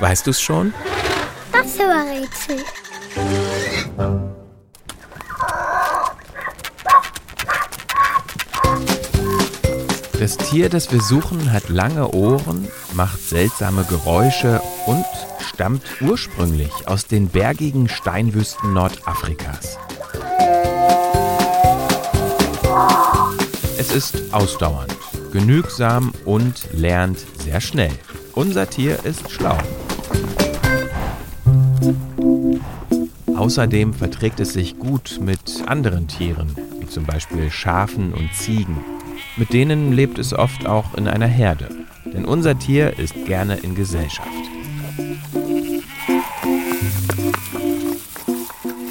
Weißt du es schon? Das war Rätsel. Das Tier, das wir suchen, hat lange Ohren, macht seltsame Geräusche und stammt ursprünglich aus den bergigen Steinwüsten Nordafrikas. Es ist ausdauernd, genügsam und lernt sehr schnell. Unser Tier ist schlau. Außerdem verträgt es sich gut mit anderen Tieren, wie zum Beispiel Schafen und Ziegen. Mit denen lebt es oft auch in einer Herde, denn unser Tier ist gerne in Gesellschaft.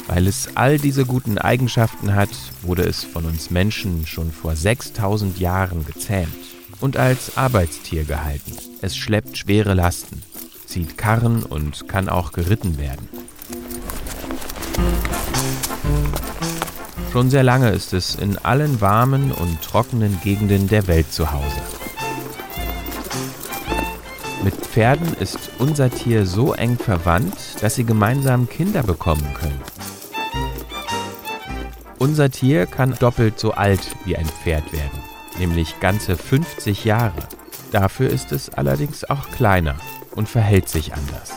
Weil es all diese guten Eigenschaften hat, wurde es von uns Menschen schon vor 6000 Jahren gezähmt und als Arbeitstier gehalten. Es schleppt schwere Lasten, zieht Karren und kann auch geritten werden. Schon sehr lange ist es in allen warmen und trockenen Gegenden der Welt zu Hause. Mit Pferden ist unser Tier so eng verwandt, dass sie gemeinsam Kinder bekommen können. Unser Tier kann doppelt so alt wie ein Pferd werden, nämlich ganze 50 Jahre. Dafür ist es allerdings auch kleiner und verhält sich anders.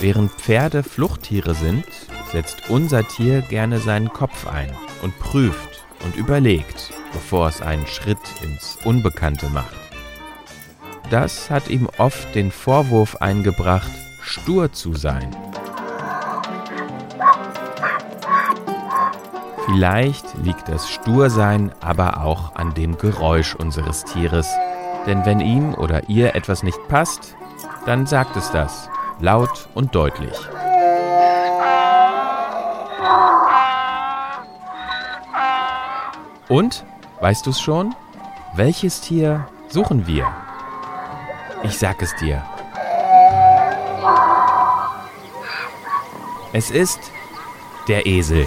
Während Pferde Fluchttiere sind, setzt unser Tier gerne seinen Kopf ein und prüft und überlegt, bevor es einen Schritt ins Unbekannte macht. Das hat ihm oft den Vorwurf eingebracht, stur zu sein. Vielleicht liegt das Stursein aber auch an dem Geräusch unseres Tieres. Denn wenn ihm oder ihr etwas nicht passt, dann sagt es das, laut und deutlich. Und, weißt du es schon? Welches Tier suchen wir? Ich sag es dir. Es ist der Esel.